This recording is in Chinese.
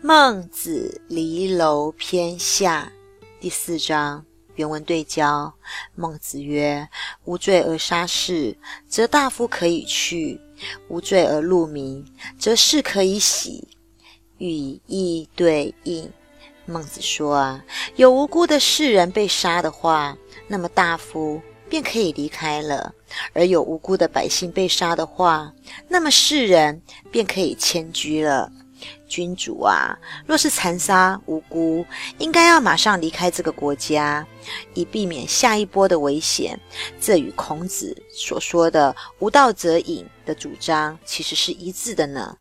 孟子离楼篇下第四章原文对焦。孟子曰：“无罪而杀士，则大夫可以去；无罪而戮民，则士可以喜。”欲以义对应。孟子说啊，有无辜的士人被杀的话，那么大夫便可以离开了；而有无辜的百姓被杀的话，那么世人便可以迁居了。君主啊，若是残杀无辜，应该要马上离开这个国家，以避免下一波的危险。这与孔子所说的“无道则隐”的主张其实是一致的呢。